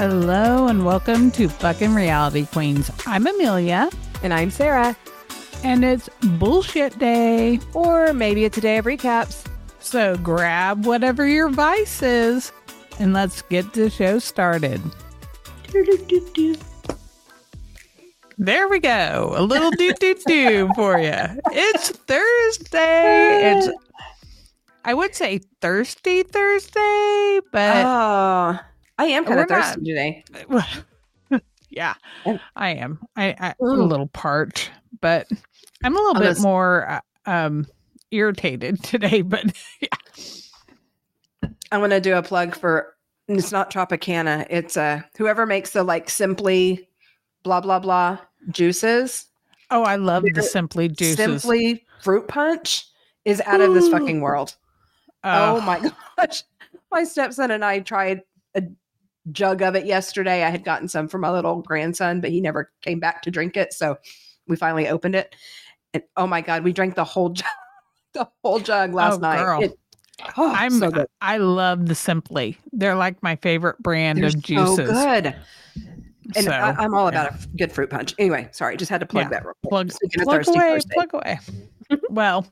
Hello and welcome to Fucking Reality Queens. I'm Amelia And I'm Sarah. and it's bullshit day. Or maybe it's a day of recaps. So grab whatever your vice is and let's get the show started. There we go. A little doo doo doo for you. It's Thursday. It's I would say thirsty Thursday, but Oh, I am kind of thirsty today. yeah. I am. I, I a little parched, but I'm a little bit more uh, um irritated today. But I'm going to do a plug for it's not Tropicana. It's uh, whoever makes the like simply blah, blah, blah juices. oh, I love the simply juices. Simply fruit punch is out of this fucking world. Uh, oh my gosh. My stepson and I tried a jug of it yesterday. I had gotten some for my little grandson, but he never came back to drink it. So we finally opened it. And oh my God, we drank the whole jug, the whole jug last Oh, night. girl. It- oh, I'm so good. I love the simply. They're like my favorite brand They're of juices. so good. And So, I, I'm all yeah. about a good fruit punch. Anyway, sorry, just had to plug Yeah. that real quick. plug, plug away, Thursday. plug away. well,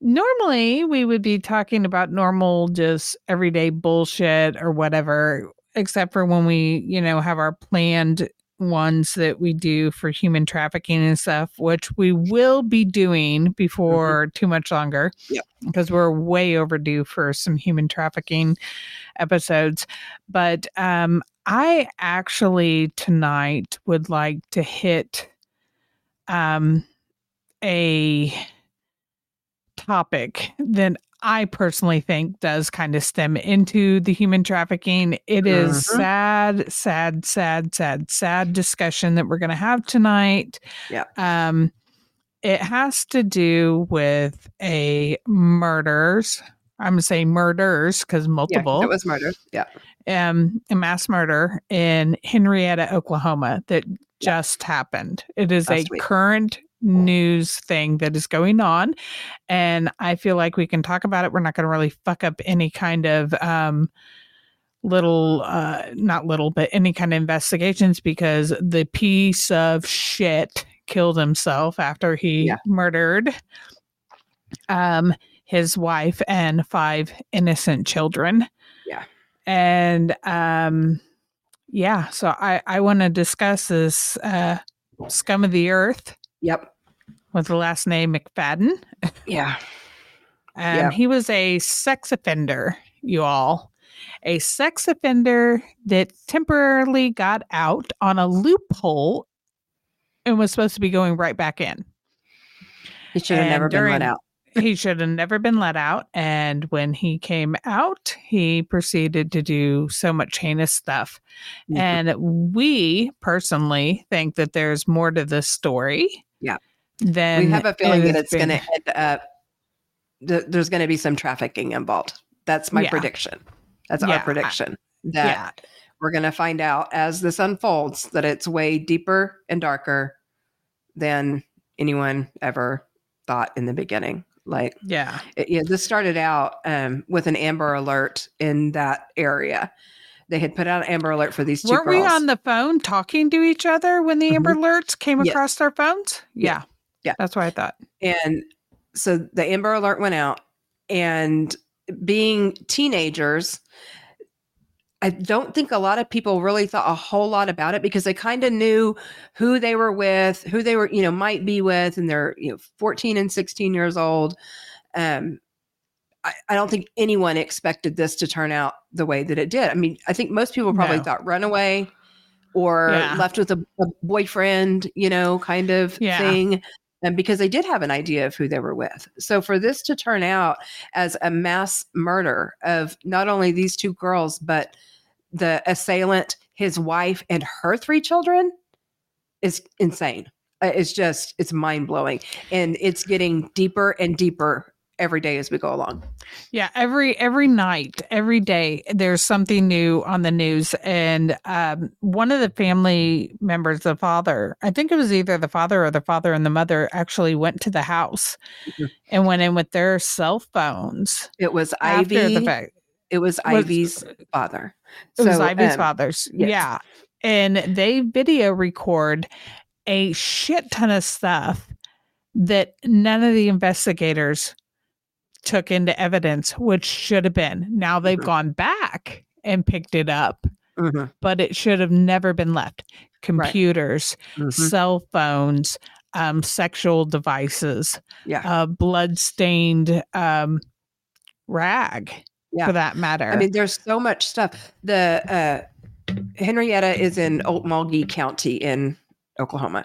normally we would be talking about normal, just everyday bullshit or whatever, except for when we, you know, have our planned ones that we do for human trafficking and stuff, which we will be doing before too much longer. Yep. Because we're way overdue for some human trafficking episodes. But um I actually tonight would like to hit um a topic that I personally think does kind of stem into the human trafficking. It is Mhm. sad, sad, sad, sad, sad discussion that we're going to have tonight. Yeah. Um, it has to do with a murders. I'm going to say murders because Yeah, 'cause multiple it was murder. Yeah. um, a mass murder in Henryetta, Oklahoma that just happened. It is Last a week. current news thing that is going on. And I feel like we can talk about it. We're not going to really fuck up any kind of um, little, uh, not little, but any kind of investigations because the piece of shit killed himself after he Yeah. murdered um, his wife and five innocent children Yeah. and um yeah so i i want to discuss this uh scum of the earth Yep. with the last name mcfadden Yeah. and Yeah. he was a sex offender you all a sex offender that temporarily got out on a loophole and was supposed to be going right back in He should have never been let out. he should have never been let out. And when he came out, he proceeded to do so much heinous stuff. Mhm. And we personally think that there's more to this story. Yeah. Then we have a feeling that it's going to end up th- there's going to be some trafficking involved that's my Yeah. prediction that's Yeah, our prediction that Yeah. we're going to find out as this unfolds that it's way deeper and darker than anyone ever thought in the beginning like Yeah. it, yeah this started out um, with an amber alert in that area they had put out an amber alert for these 2 Weren't we on the phone talking to each other when the Amber Alerts came Yes. across our phones? Yeah. Yeah. Yeah. That's what I thought. And so the Amber Alert went out, and being teenagers, I don't think a lot of people really thought a whole lot about it because they kind of knew who they were with, who they were, you know, might be with, and they're, you know, 14 and 16 years old. Um, I, I don't think anyone expected this to turn out the way that it did. I mean, I think most people probably No. thought runaway or Yeah. left with a, a boyfriend, you know, kind of Yeah. thing and because they did have an idea of who they were with. So for this to turn out as a mass murder of not only these two girls, but the assailant, his wife, and her three children is insane. It's just, it's mind blowing. And it's getting deeper and deeper every day as we go along. Yeah, every every night, every day, there's something new on the news, and um, one of the family members, the father, I think it was either the father or the father and the mother, actually went to the house Mhm. and went in with their cell phones It was Ivy. the fact. It was Was- Ivy's father. It was Ivy's um, father's. yes. Yeah. And they video record a shit ton of stuff that none of the investigators took into evidence, which should have been. Now they've Mhm. gone back and picked it up, mhm, but it should have never been left. Computers, mhm. cell phones, um, sexual devices, Yeah. a blood-stained um, rag, Yeah. for that matter. I mean, there's so much stuff. The uh, Henryetta is in Okmulgee County in Oklahoma,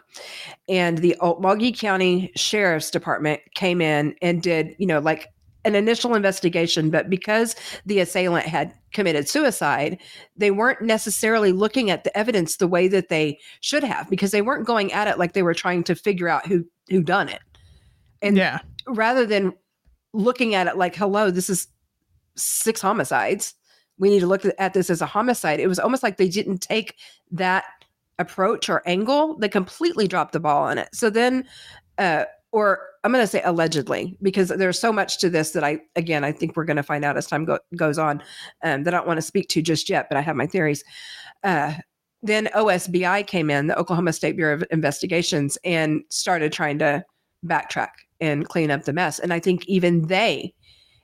and the Okmulgee County Sheriff's Department came in and did, you know, like an initial investigation. But because the assailant had committed suicide, they weren't necessarily looking at the evidence the way that they should have, because they weren't going at it like they were trying to figure out who who done it. And yeah, rather than looking at it like, hello, this is six homicides. We need to look at this as a homicide. It was almost like they didn't take that approach or angle. They completely dropped the ball on it. So then, uh, or I'm going to say allegedly, because there's so much to this that I, again, I think we're going to find out as time go- goes on um, that I don't want to speak to just yet, but I have my theories. Uh, then OSBI came in, the Oklahoma State Bureau of Investigations, and started trying to backtrack and clean up the mess. And I think even they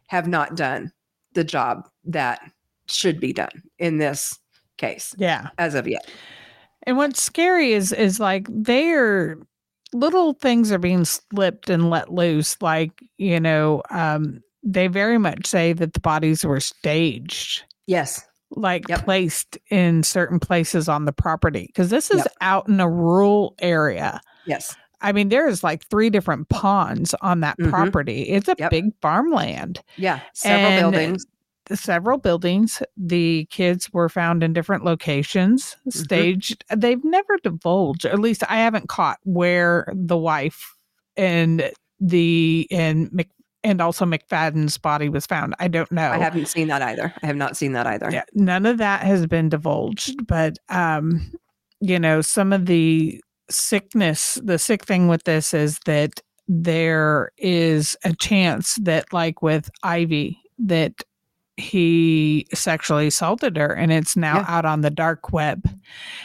have not done the job that should be done in this case yeah. as of yet. And what's scary is is like they're little things are being slipped and let loose. Like, you know, um, they very much say that the bodies were staged, Yes. like Yep. placed in certain places on the property. Because this is Yep. out in a rural area. Yes. I mean, there's like three different ponds on that Mhm. property. It's a Yep. big farmland. Yeah. Several And buildings. Several buildings. The kids were found in different locations, Mm-hmm. staged. They've never divulged, at least I haven't caught where the wife and the and Mc and also McFadden's body was found. I don't know. I haven't seen that either. I have not seen that either. Yeah, none of that has been divulged, but um, you know, some of the sickness, the sick thing with this is that there is a chance that, like with Ivy, that he sexually assaulted her and it's now Yeah. out on the dark web.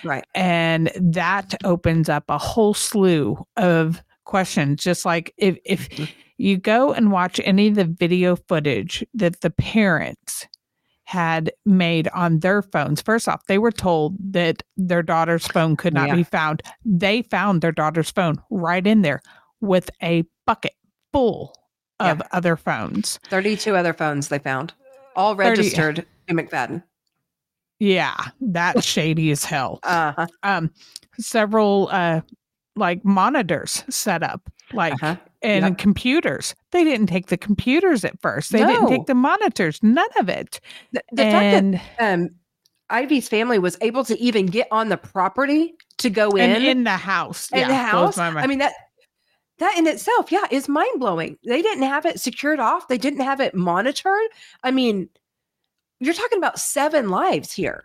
Right. And that opens up a whole slew of questions. Just like if, if Mhm. you go and watch any of the video footage that the parents had made on their phones. First off, they were told that their daughter's phone could not Yeah. be found. They found their daughter's phone right in there with a bucket full of Yeah. other phones. 32 other phones they found, all 30 registered to McFadden. Yeah, that's shady as hell. Uh-huh. Um, several uh like monitors set up, like Uh-huh. and Yep. computers. They didn't take the computers at first. They didn't take the monitors. None of it. The, the fact that um, Ivy's family was able to even get on the property to go in, and in the house. in yeah, the house. I mean that that in itself, yeah, is mind blowing. They didn't have it secured off. They didn't have it monitored. I mean, you're talking about seven lives here.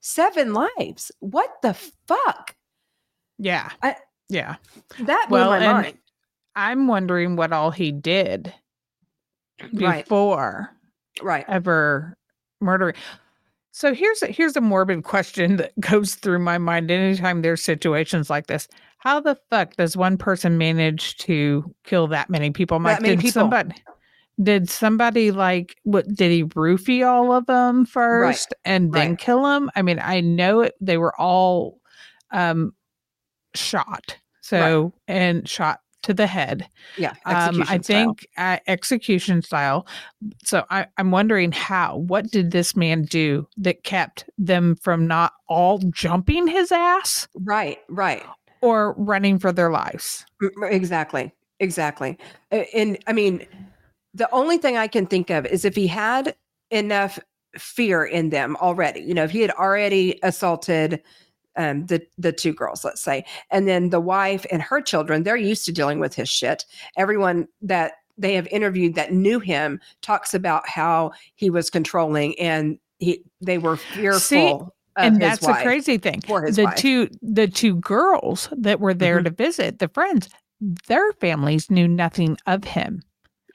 Seven lives. What the fuck? yeah, I- yeah. That blew Well, my mind. I'm wondering what all he did Right. before Right. ever murdering. So here's a, here's a morbid question that goes through my mind anytime there's situations like this. How the fuck does one person manage to kill that many people? I'm That like, many did people. somebody did somebody like what did he roofie all of them first and then right. kill them? I mean, I know it they were all um shot. So and shot to the head. Yeah. Um, I think uh, execution style. So I, I'm wondering how. What did this man do that kept them from not all jumping his ass Right. Right. Or running for their lives? Exactly. Exactly. And I mean, the only thing I can think of is if he had enough fear in them already, you know, if he had already assaulted um, the the two girls, let's say, and then the wife and her children, they're used to dealing with his shit. Everyone that they have interviewed that knew him talks about how he was controlling and he they were fearful of and that's the crazy thing. The wife. two the two girls that were there Mhm. to visit the friends, their families knew nothing of him.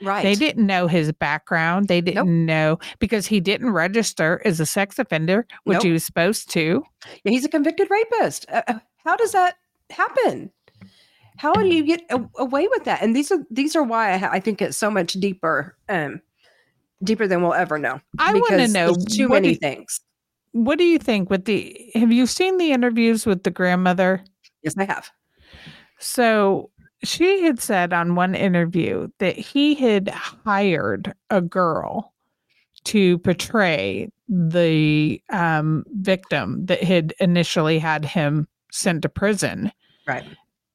Right. They didn't know his background. They didn't know because he didn't register as a sex offender, which Nope. he was supposed to. Yeah, he's a convicted rapist. Uh, uh, how does that happen? How do you get a- away with that? And these are these are why I, ha- I think it's so much deeper, um, deeper than we'll ever know. I want to know too many do, things. What do you think with the have you seen the interviews with the grandmother? Yes, I have. So she had said on one interview that he had hired a girl to portray the um, victim that had initially had him sent to prison Right.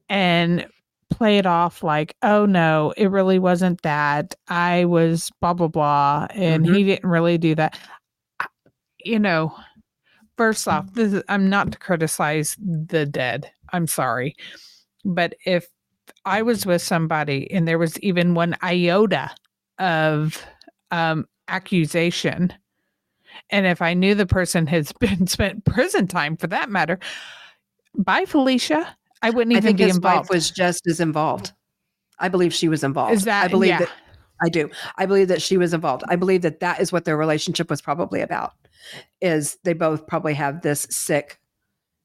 and play it off like, oh no, it really wasn't that. I was blah, blah, blah. And he didn't really do that. You know, first off, this is, I'm not to criticize the dead. I'm sorry. But if I was with somebody and there was even one iota of um, accusation, and if I knew the person has been spent prison time for that matter, bye, Felicia. I wouldn't I even think be his involved. wife was just as involved. I believe she was involved. Is that I believe yeah. that I do. I believe that she was involved. I believe that that is what their relationship was probably about. Is they both probably have this sick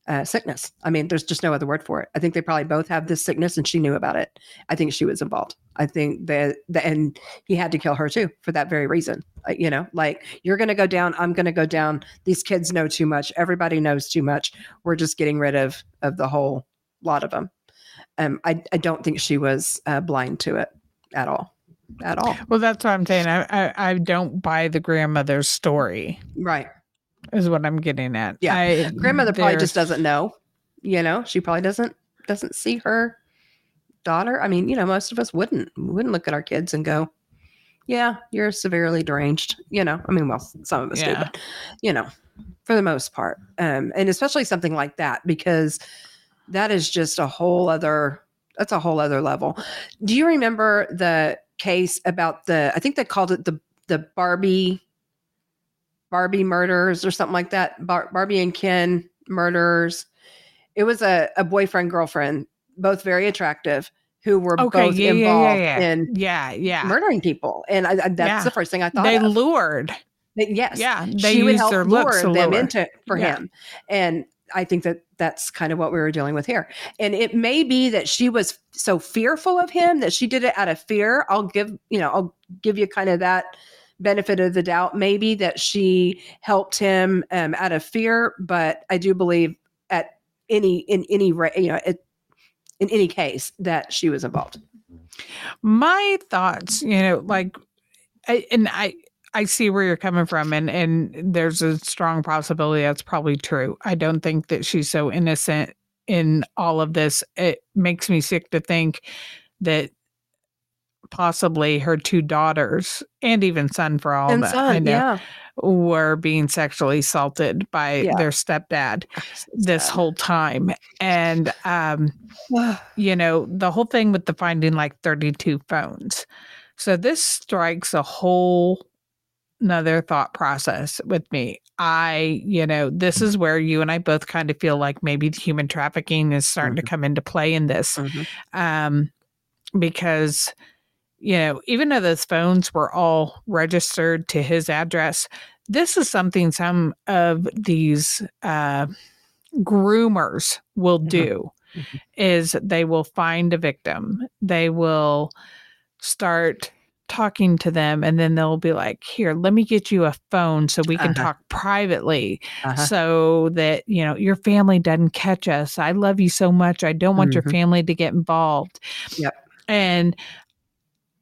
uh, sickness. I mean, there's just no other word for it. I think they probably both have this sickness, and she knew about it. I think she was involved. I think that, that and he had to kill her too for that very reason. Uh, you know, like you're going to go down, I'm going to go down. These kids know too much. Everybody knows too much. We're just getting rid of of the whole lot of them. Um, I I don't think she was uh, blind to it at all, at all. Well, that's what I'm saying. I, I I don't buy the grandmother's story. Right. Is what I'm getting at. Yeah. I, Grandmother probably just doesn't know. You know, she probably doesn't doesn't see her daughter. I mean, you know, most of us wouldn't wouldn't look at our kids and go, "Yeah, you're severely deranged." You know, I mean, well, some of us do, but you know, for the most part, um, and especially something like that because that is just a whole other. That's a whole other level. Do you remember the case about the? I think they called it the the Barbie Barbie murders or something like that. Bar- Barbie and Ken murders. It was a, a boyfriend girlfriend, both very attractive, who were Okay. both Yeah, involved yeah, yeah. in yeah. Yeah. murdering people. And I, I- that's the first thing I thought. They of. lured. Yes, Yeah. They she would help their lure looks them lure. into for him. And I think that that's kind of what we were dealing with here. And it may be that she was so fearful of him that she did it out of fear. I'll give, you know, I'll give you kind of that benefit of the doubt maybe that she helped him um, out of fear, but I do believe at any in any you know, it, in any case that she was involved. my thoughts you know like I, and i i see where you're coming from and and there's a strong possibility that's probably true i don't think that she's so innocent in all of this it makes me sick to think that possibly her two daughters and even son for all and that I know, yeah. were being sexually assaulted by Yeah. their stepdad this whole time and um you know, the whole thing with the finding like 32 phones. So this strikes a whole another thought process with me. I, you know, this is where you and I both kind of feel like maybe the human trafficking is starting to come into play in this. Mhm. Um, because, you know, even though those phones were all registered to his address, this is something some of these uh, groomers will Mhm. do Mhm. is they will find a victim they will start talking to them and then they'll be like here let me get you a phone so we can Uh-huh. talk privately Uh-huh. so that you know your family doesn't catch us i love you so much i don't want your Mhm. family to get involved Yep. and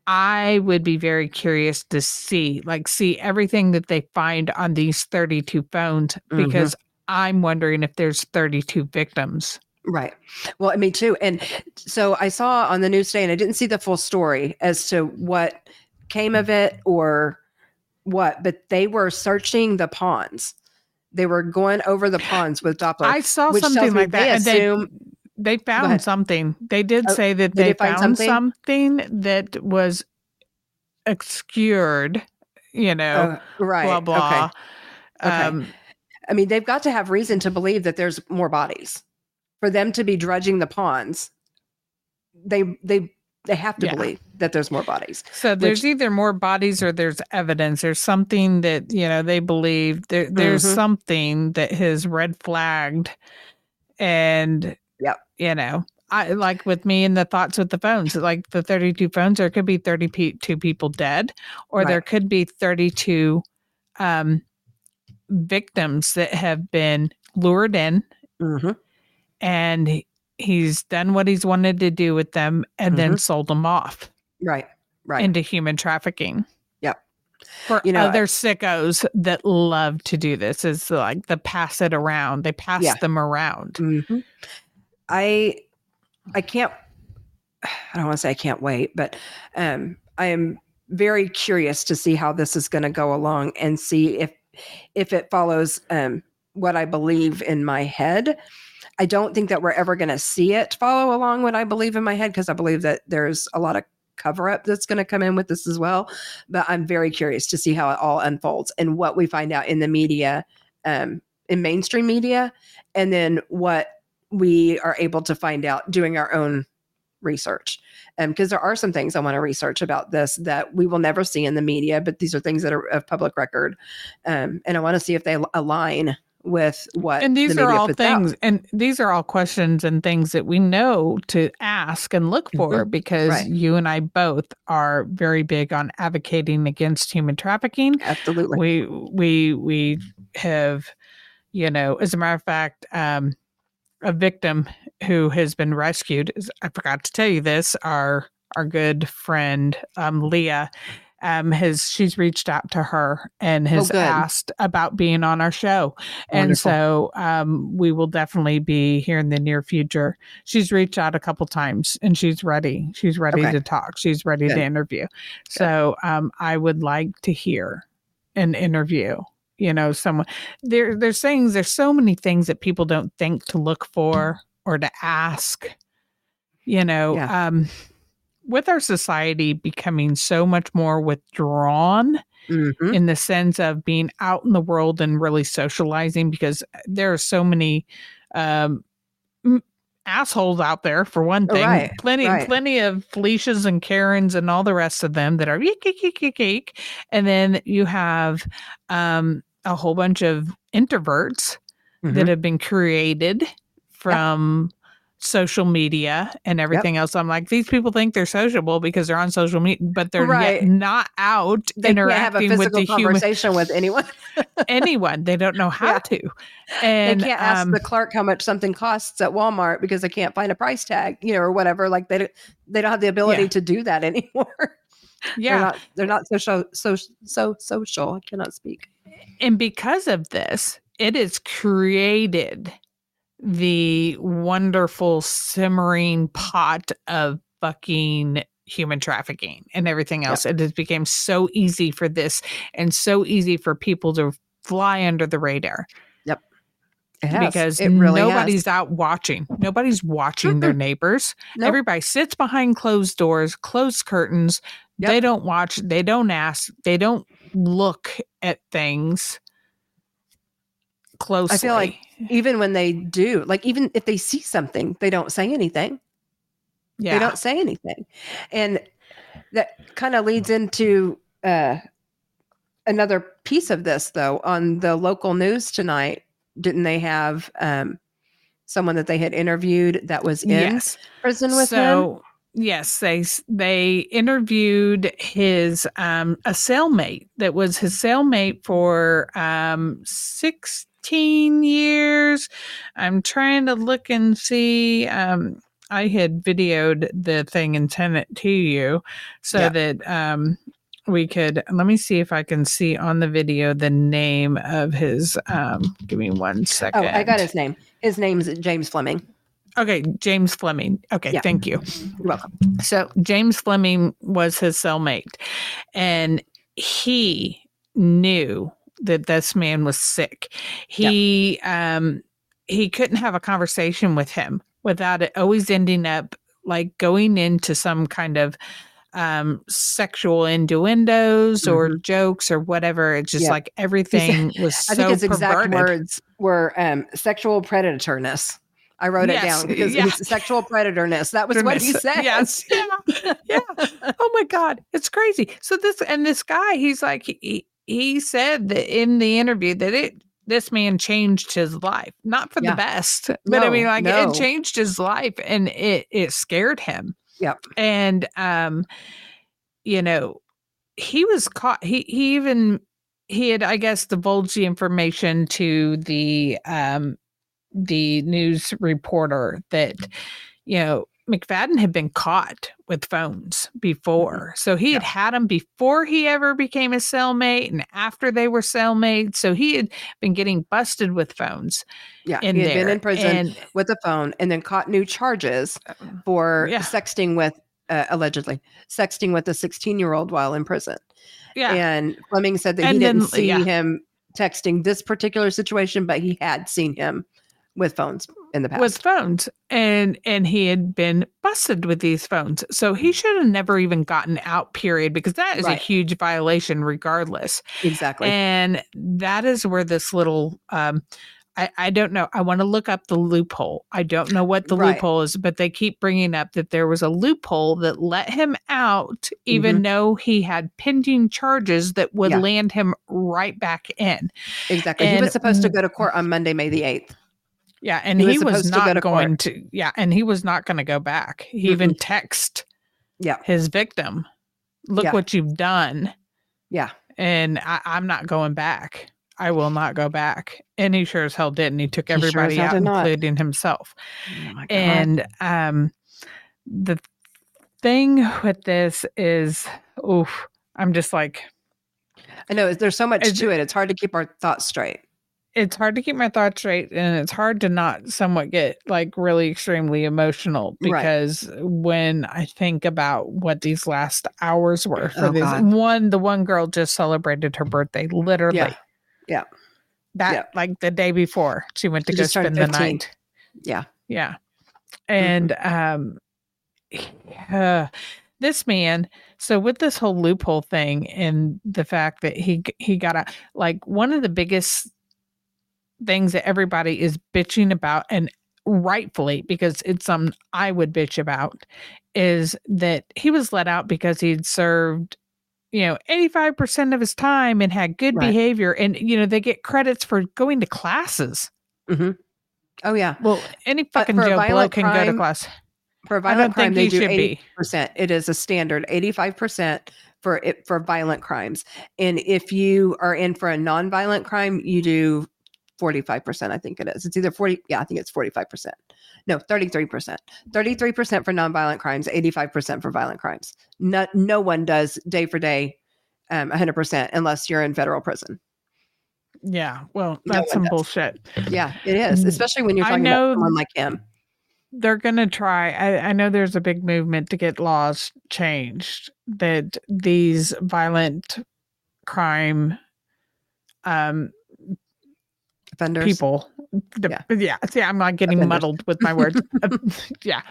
i would be very curious to see like see everything that they find on these 32 phones Mhm. because i'm wondering if there's 32 victims Right. Well, me too. And so I saw on the news today, and I didn't see the full story as to what came of it or what, but they were searching the ponds. They were going over the ponds with Doppler. i saw something like that they and they, assume they found something they did Oh, say that they they, found something? something? that was obscured you know uh, right. blah blah Okay. Okay. um I mean, they've got to have reason to believe that there's more bodies for them to be dredging the ponds. They they They have to Yeah. believe that there's more bodies. So there's either more bodies or there's evidence. There's something that you know they believe. There, there's Mhm. something that has red flagged, and Yep. you know, I like with me and the thoughts with the phones. Like the 32 phones, there could be 32 people dead, or there could be 32 um, victims that have been lured in, hmm and he's done what he's wanted to do with them, and then sold them off Right. Right. into human trafficking. Yep. For You know, other sickos that love to do this is like the pass it around. They pass Yeah. them around. hmm I I can't I don't want to say I can't wait, but um I am very curious to see how this is going to go along and see if if it follows um what I believe in my head. I don't think that we're ever going to see it follow along what I believe in my head because I believe that there's a lot of cover up that's going to come in with this as well. But I'm very curious to see how it all unfolds and what we find out in the media, um, in mainstream media, and then what we are able to find out doing our own research. Because there are some things I want to research about this that we will never see in the media, but these are things that are of public record. Um, and I want to see if they align with what And these the are all puts out. things, and these are all questions and things that we know to ask and look for because Right. you and I both are very big on advocating against human trafficking. Absolutely. we we we have you know as a matter of fact um a victim who has been rescued is i forgot to tell you this our our good friend um leah um has she's reached out to her and has Oh, asked about being on our show and Wonderful. so um we will definitely be here in the near future she's reached out a couple times and she's ready she's ready Okay. to talk she's ready Good. to interview so um i would like to hear an interview you know someone there there's things there's so many things that people don't think to look for or to ask you know Yeah. um with our society becoming so much more withdrawn Mhm. in the sense of being out in the world and really socializing because there are so many um assholes out there for one thing right, plenty right. plenty of felicias and karens and all the rest of them that are eek, eek, eek, eek, and then you have um a whole bunch of introverts that Mhm. have been created from social media and everything else. I'm like, these people think they're sociable because they're on social media, but they're Right. yet not out They can't have a interacting with physical the human conversation with anyone. anyone. They don't know how Yeah. to. And they can't ask um, the clerk how much something costs at Walmart because they can't find a price tag, you know, or whatever. Like they don't, they don't have the ability Yeah. to do that anymore. yeah. They're not they're not so so so social. I cannot speak. and because of this, it is created the wonderful simmering pot of fucking human trafficking and everything Yep. else. It has become so easy for this and so easy for people to fly under the radar It has. because it really has. nobody's out watching. Nobody's watching their neighbors. Nope. Everybody sits behind closed doors, closed curtains. Yep. They don't watch, they don't ask, they don't look at things closely. I feel like even when they do, like even if they see something, they don't say anything. yeah. They don't say anything. And that kind of leads into uh, another piece of this, though. On the local news tonight, didn't they have um, someone that they had interviewed that was in yes. prison with him? so, Yes, they they interviewed his um a cellmate that was his cellmate for um 16 years. I'm trying to look and see um I had videoed the thing and sent it to you so Yeah. that um we could let me see if I can see on the video the name of his um give me one second. Oh, I got his name. His name's James Fleming. Okay, James Fleming. Okay, Yeah. thank you. You're welcome. So James Fleming was his cellmate, and he knew that this man was sick. He um he couldn't have a conversation with him without it always ending up like going into some kind of um sexual innuendos or jokes or whatever. It's just Mm-hmm. Like everything was so think his exact words were um, sexual predatorness. I wrote Yes, it down because yeah. it's sexual predatorness. That was what he said. Yes. Yeah. yeah. Oh my God. It's crazy. So this and this guy, he's like he he said that in the interview that it this man changed his life. Not for Yeah. the best. But I mean like no. it changed his life and it it scared him. Yep. And um, you know, he was caught he he even he had, I guess, divulged the information to the um the news reporter that you know McFadden had been caught with phones before. So he had had them before he ever became a cellmate and after they were cellmates. So he had been getting busted with phones Yeah. he had there. been in prison And, with a phone and then caught new charges for Yeah. sexting with, uh, allegedly, sexting with a 16 year old while in prison. yeah. And Fleming said that he And didn't then, see yeah. him texting this particular situation, but he had seen him with phones in the past. with phones and and he had been busted with these phones so he should have never even gotten out period because that is Right. a huge violation regardless exactly. and that is where this little um I, I don't know. I want to look up the loophole. I don't know what the Right. loophole is, but they keep bringing up that there was a loophole that let him out, even though he had pending charges that would Mm-hmm. Yeah. land him right back in. exactly. he was supposed to go to court on Monday, May the 8th. Yeah, and He he, was was, supposed to go not to going court. to. Yeah, and he was not going to go back. He even text Yeah. his victim, "Look Yeah. what you've done," Yeah. and I, I'm not going back. I will not go back. And he sure as hell didn't. He took He sure everybody out, including himself. Oh. And um, the thing with this is, oof, I'm just like, I know there's so much to it. It's hard to keep our thoughts straight. It's hard to keep my thoughts straight and it's hard to not somewhat get like really extremely emotional Right. because when I think about what these last hours were for Oh, this God. one, the one girl just celebrated her birthday literally. Yeah. Yeah. That Yeah. like the day before she went to She go spend the night. Yeah. Yeah. And um uh, this man, so with this whole loophole thing and the fact that he he got a like one of the biggest things that everybody is bitching about and rightfully because it's something I would bitch about is that he was let out because he'd served you know 85% of his time and had good Right. behavior and you know they get credits for going to classes mm-hmm. Oh yeah. well, any fucking Joe Blow can go to class. For violent don't crime, think they he do should eighty be. percent. It is a standard, eighty-five percent for it for violent crimes. And if you are in for a non-violent crime, you do forty-five percent. I think it is. It's either forty. Yeah, I think it's forty-five percent. No, thirty-three percent. Thirty-three percent for non-violent crimes. Eighty-five percent for violent crimes. No, no one does day for day, um, hundred percent unless you're in federal prison. Yeah, well, that's one some does. bullshit. Yeah, it is. Mm. Especially when you're talking about someone like him. They're gonna try. I, I know there's a big movement to get laws changed that these violent crime um Offenders. people the, Yeah. yeah yeah i'm not getting Offenders. muddled with my words Uh, yeah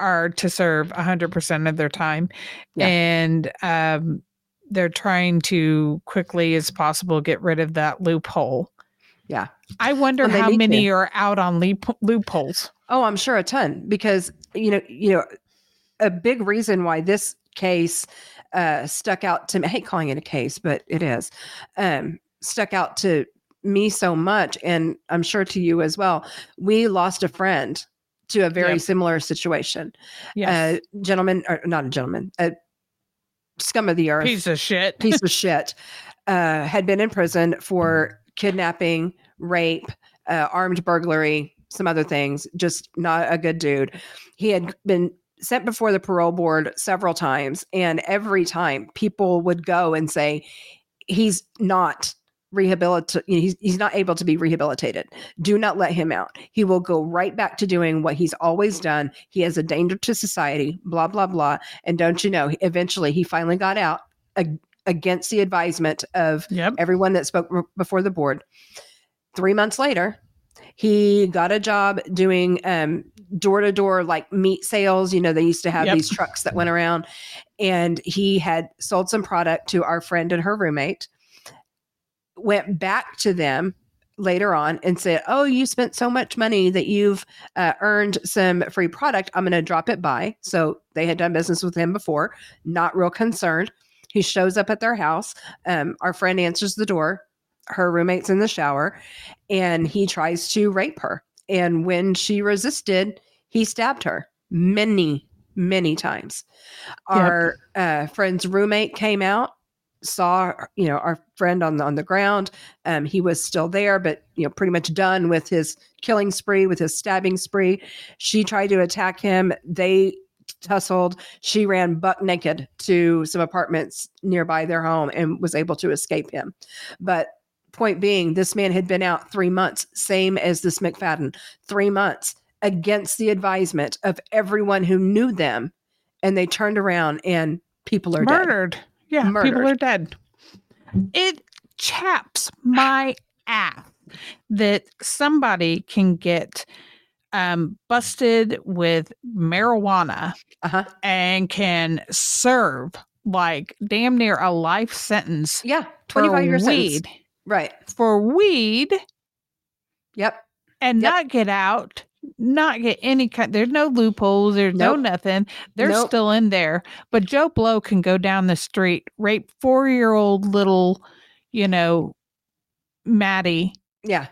are to serve 100% of their time Yeah. and um they're trying to quickly as possible get rid of that loophole Yeah. i wonder Well, how many to. are out on loop- loopholes Oh, I'm sure a ton because you know, you know, a big reason why this case uh, stuck out to me. I hate calling it a case, but it is um, stuck out to me so much, and I'm sure to you as well. We lost a friend to a very similar situation. yes A gentleman, or not a gentleman, a scum of the earth, piece of shit piece of shit, uh, had been in prison for kidnapping, rape, uh, armed burglary, some other things. Just not a good dude. He had been sent before the parole board several times, and every time people would go and say, "He's not." Rehabilitate. He's, he's not able to be rehabilitated. Do not let him out. He will go right back to doing what he's always done. He is a danger to society. Blah blah blah. And don't you know? Eventually, he finally got out ag- against the advisement of yep everyone that spoke r- before the board. Three months later, he got a job doing um, door-to-door like meat sales. You know, they used to have Yep. these trucks that went around, and he had sold some product to our friend and her roommate. Went back to them later on and said, "Oh, you spent so much money that you've uh, earned some free product. I'm going to drop it by." So they had done business with him before, not real concerned. He shows up at their house. Um, our friend answers the door. Her roommate's in the shower, and he tries to rape her. And when she resisted, he stabbed her many, many times. Our uh, friend's roommate came out saw you know our friend on the on the ground um he was still there but you know pretty much done with his killing spree with his stabbing spree. She tried to attack him. They tussled. She ran buck naked to some apartments nearby their home and was able to escape him. But point being this man had been out 3 months same as this McFadden 3 months against the advisement of everyone who knew them and they turned around and people are murdered. dead. Yeah, Murdered. people are dead. It chaps my ass that somebody can get um, busted with marijuana Uh-huh. and can serve like damn near a life sentence Yeah, for 25 year sentence. Right. for weed Yep. and Yep. not get out, not get any kind. There's no loopholes. There's no nothing. They're Nope. still in there. But Joe Blow can go down the street, rape four year old little, you know, Maddie, Yeah.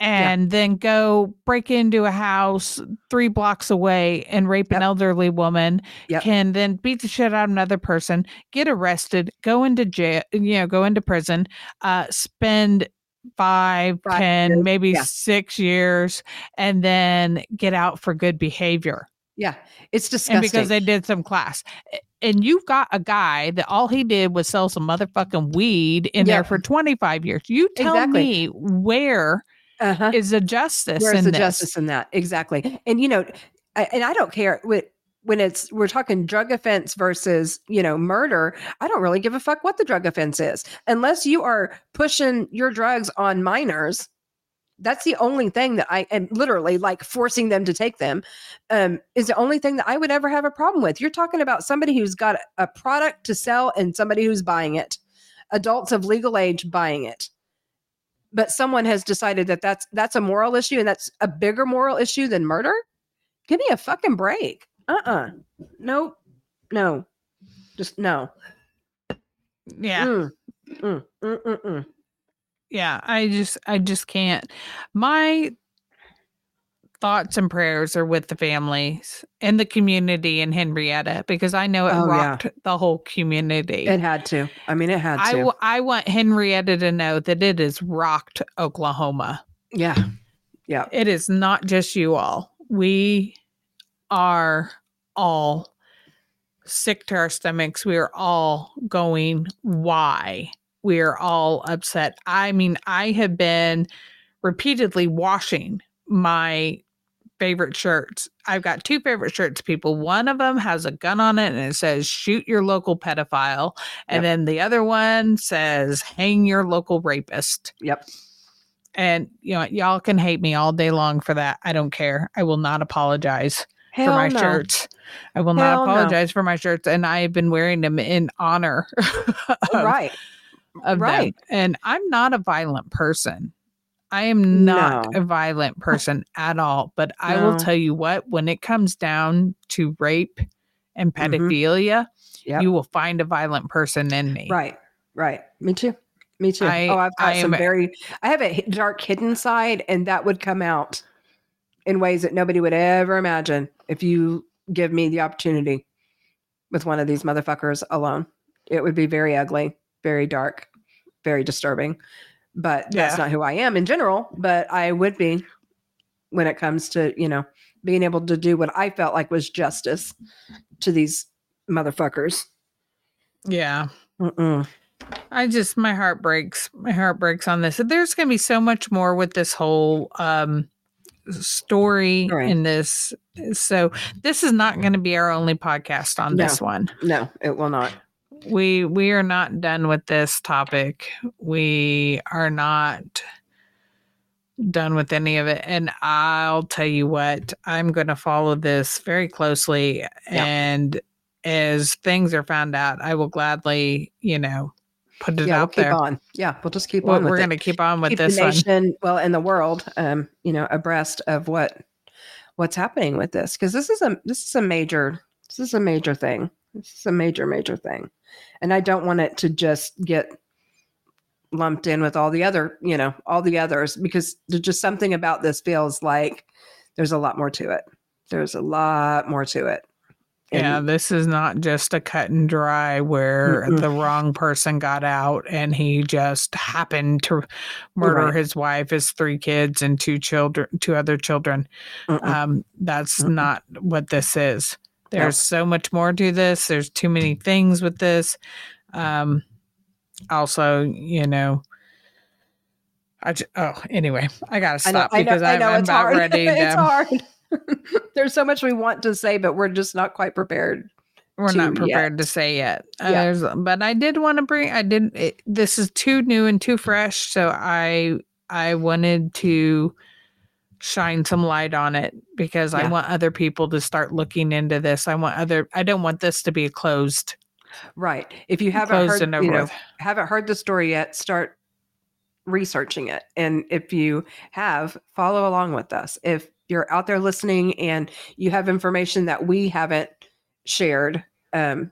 and then go break into a house three blocks away and rape an elderly woman. Yep. Can then beat the shit out of another person, get arrested, go into jail, you know, go into prison, uh, spend five, Five ten, years, maybe yeah. six years, and then get out for good behavior. Yeah. It's disgusting. And because they did some class. And you've got a guy that all he did was sell some motherfucking weed in there for 25 years. You tell Exactly. me where uh-huh. is the justice Where's in the this? justice in that? Exactly. And you know, I, and I don't care when when it's we're talking drug offense versus you know murder. I don't really give a fuck what the drug offense is, unless you are pushing your drugs on minors. That's the only thing that I am literally like forcing them to take them. Um, is the only thing that I would ever have a problem with. You're talking about somebody who's got a product to sell and somebody who's buying it, adults of legal age buying it but someone has decided that that's that's a moral issue and that's a bigger moral issue than murder give me a fucking break uh-uh nope no just no Yeah. Mm, mm, mm, mm, mm. Yeah. I just I just can't. My thoughts and prayers are with the families and the community in Henryetta because I know it Oh, yeah. rocked the whole community. it had to i mean it had I, to I want Henryetta to know that it has rocked Oklahoma. yeah yeah It is not just you all. We are all sick to our stomachs. We are all going, why? We are all upset. I mean, I have been repeatedly washing my favorite shirts. I've got two favorite shirts, people. One of them has a gun on it and it says, shoot your local pedophile. And Yep. then the other one says, hang your local rapist. yep And you know, y'all can hate me all day long for that. I don't care. I will not apologize Hell for my no. shirts. I will Hell not no. apologize for my shirts, and I have been wearing them in honor of, right of right. them. And I'm not a violent person. I am not No. a violent person at all. But I will tell you what: when it comes down to rape and Mhm. pedophilia, Yep. you will find a violent person in me. right right me too me too I- oh i've got I some am- very i have a dark hidden side and that would come out in ways that nobody would ever imagine if you give me the opportunity with one of these motherfuckers alone. It would be very ugly, very dark, very disturbing. But that's not who I am in general, but I would be when it comes to, you know, being able to do what I felt like was justice to these motherfuckers. Yeah. Mm-mm. I just my heart breaks. My heart breaks on this. There's going to be so much more with this whole um story Right. in this. So this is not going to be our only podcast on No. this one. No, it will not. We we are not done with this topic. We are not done with any of it and I'll tell you what, I'm going to follow this very closely Yeah. and as things are found out, I will gladly, you know, put it yeah, we'll out keep on. Yeah, we'll just keep We're, on with we're going to keep on with keep this the one. nation, well, in the world, um, you know, abreast of what what's happening with this because this is a this is a major this is a major thing. This is a major major thing, and I don't want it to just get lumped in with all the other, you know, all the others because there's just something about this feels like there's a lot more to it. There's a lot more to it. Yeah, And- this is not just a cut and dry where Mm-mm. the wrong person got out and he just happened to murder Right. his wife, his three kids, and two children, two other children. Mm-mm. Um, that's Mm-mm. not what this is. There's so much more to this. There's too many things with this. Um, also, you know, I j- oh anyway, I gotta stop I know, because I I'm, know I'm it's about hard. ready it's hard. There's so much we want to say, but we're just not quite prepared. we're not to yet. prepared to say yet. Uh, Yeah. there's, but I did want to bring. I did. It, this is too new and too fresh, so I I wanted to shine some light on it because I want other people to start looking into this. I want other. I don't want this to be a closed Right. If you haven't heard, you know, haven't heard the story yet, start researching it. And if you have, follow along with us. If you're out there listening and you have information that we haven't shared, um,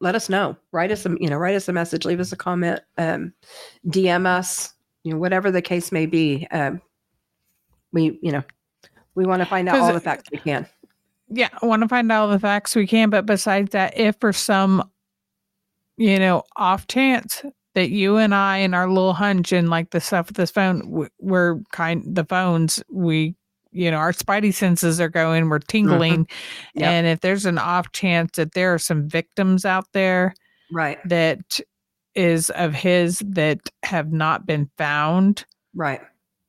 let us know. Write us a, you know, write us a message, leave us a comment, um, DM us, you know, whatever the case may be. Um, we, you know, we want to find out all the facts we can. yeah, I want to find out all the facts we can. But besides that, if for some, you know, off chance that you and I and our little hunch and like the stuff with this phone, we're kind the phones, we, you know, our spidey senses are going, we're tingling. Yep. And if there's an off chance that there are some victims out there Right. that is of his that have not been found, Right.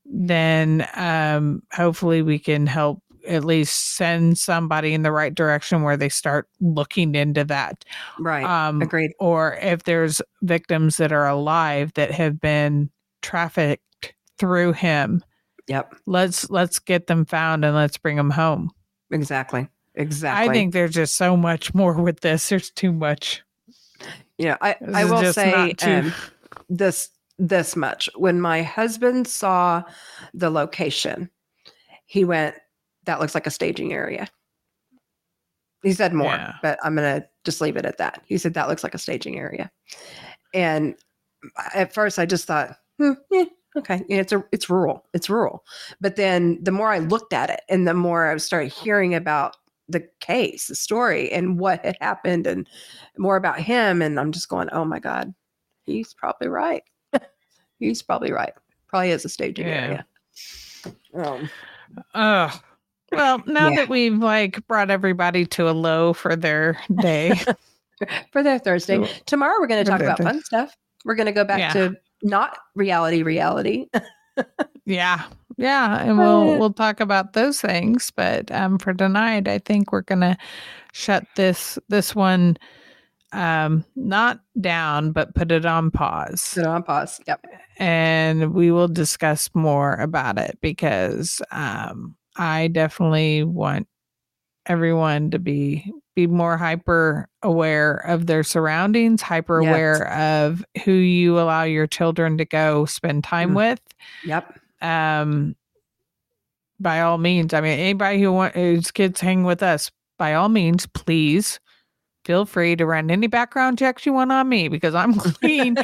then um, hopefully we can help at least send somebody in the right direction where they start looking into that. Right. Um, Agreed. or if there's victims that are alive that have been trafficked through him, Yep. let's let's get them found and let's bring them home. Exactly. Exactly. I think there's just so much more with this. There's too much. Yeah, I, This I will say too- um, this this much. When my husband saw the location, he went, "That looks like a staging area." He said more, Yeah. but I'm gonna just leave it at that. He said that looks like a staging area, and at first I just thought, hmm, eh, okay, it's a it's rural, it's rural. But then the more I looked at it, and the more I started hearing about the case, the story, and what had happened, and more about him, and I'm just going, oh my god, he's probably right. he's probably right. Probably is a staging Yeah. area. Um, Oh. Well, now Yeah. that we've like brought everybody to a low for their day. for their Thursday. Tomorrow we're going to talk about fun stuff. We're going to go back Yeah. to not reality, reality. Yeah. Yeah. And we'll we'll talk about those things. But um for tonight, I think we're gonna shut this this one um not down, but put it on pause. Put it on pause. Yep. And we will discuss more about it because um I definitely want everyone to be be more hyper aware of their surroundings, hyper aware of who you allow your children to go spend time Mm. with Yep. um by all means i mean anybody who wants kids hang with us by all means please feel free to run any background checks you want on me because i'm clean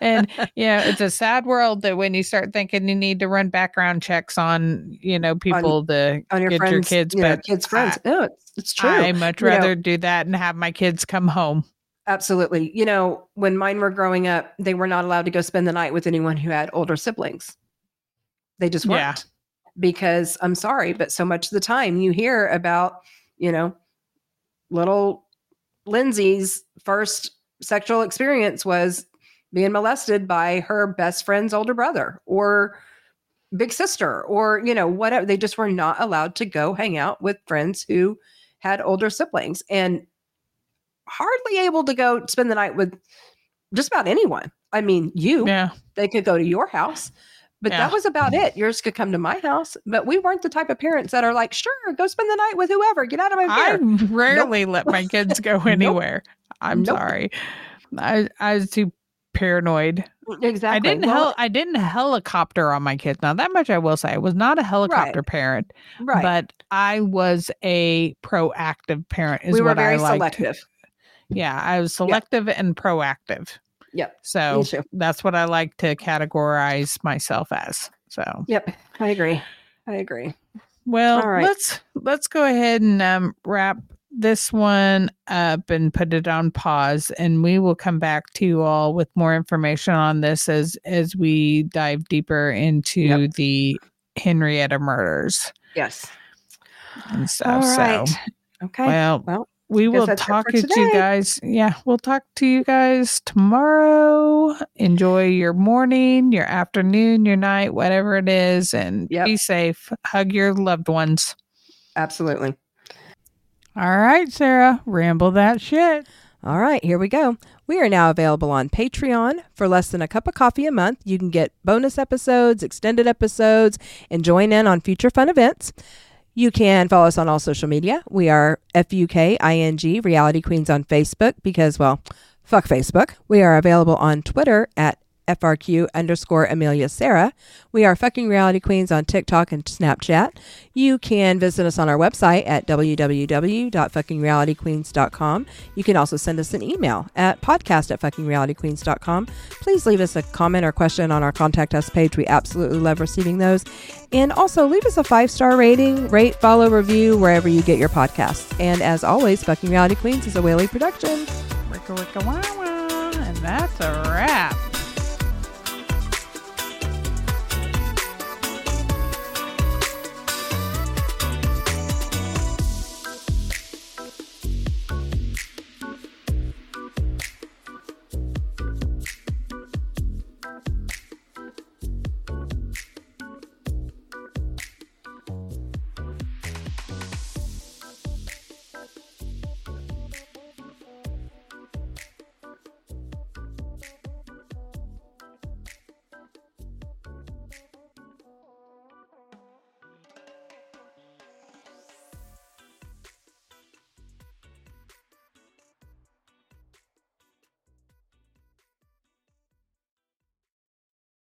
and know it's a sad world that when you start thinking you need to run background checks on you know people to On your get friends, your kids you know, but kids' friends. no, it's, it's true. i much You know- rather do that and have my kids come home Absolutely. You know, when mine were growing up, they were not allowed to go spend the night with anyone who had older siblings. They just weren't. Yeah. Because I'm sorry, but so much of the time you hear about, you know, little Lindsay's first sexual experience was being molested by her best friend's older brother or big sister or, you know, whatever. They just were not allowed to go hang out with friends who had older siblings. And hardly able to go spend the night with just about anyone. I mean, you, yeah they could go to your house, but Yeah. that was about it. Yours could come to my house, but we weren't the type of parents that are like, sure, go spend the night with whoever, get out of my I hair. rarely let my kids go anywhere. I'm Nope. sorry. I I was too paranoid. Mm, exactly. I didn't Well, hel- I didn't helicopter on my kids. Now that much I will say. I was not a helicopter parent, right. but I was a proactive parent. Is we were what very I liked. selective. Yeah, I was selective and proactive. Yep. So that's what I like to categorize myself as. So Yep. I agree. I agree. well, All right. let's let's go ahead and um, wrap this one up and put it on pause, and we will come back to you all with more information on this as as we dive deeper into Yep. the Henryetta murders Yes. and stuff. All right. So Okay. well, well, we will talk to you guys. Yeah, we'll talk to you guys tomorrow. Enjoy your morning, your afternoon, your night, whatever it is, and Yep. be safe. Hug your loved ones. absolutely. All right, Sarah, ramble that shit. All right, here we go. We are now available on Patreon for less than a cup of coffee a month. You can get bonus episodes, extended episodes, and join in on future fun events. You can follow us on all social media. We are FUKING Reality Queens on Facebook because, well, fuck Facebook. We are available on Twitter at FRQ underscore Amelia Sarah. We are fucking reality queens on TikTok and Snapchat. You can visit us on our website at www.fuckingrealityqueens.com. You can also send us an email at podcast at fuckingrealityqueens.com. Please leave us a comment or question on our contact us page. We absolutely love receiving those. And also leave us a five star rating, rate, follow, review wherever you get your podcasts. And as always, Fucking Reality Queens is a Whaley production. And that's a wrap.